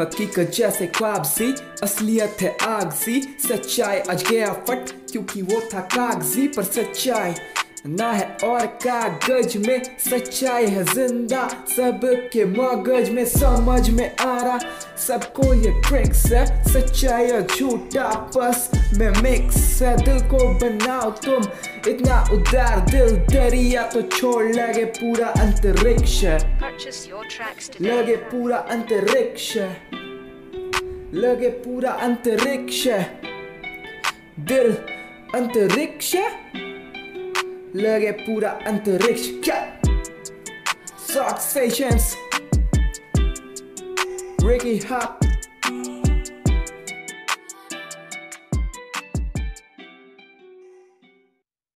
हकीकत जैसे ख्वाब सी असलियत है आग सी। सच्चाई आज गया फट क्योंकि वो था कागज़ी पर सच्चाई। ना है और कागज़ में सच्चाई है ज़िंदा। सबके मगज में समझ में आ रहा। सबको ये ट्रिक्स है सच्चाई और झूठा बस में मिक्स है दिल को बनाओ तुम। इतना उदार दिल दरिया तो छोड़। लगे पूरा अंतरिक्ष. लगे पूरा अंतरिक्ष लगे पूरा अंतरिक्ष है दिल अंतरिक्ष है लगे पूरा अंतरिक्ष क्या Successions. Ricky Hop.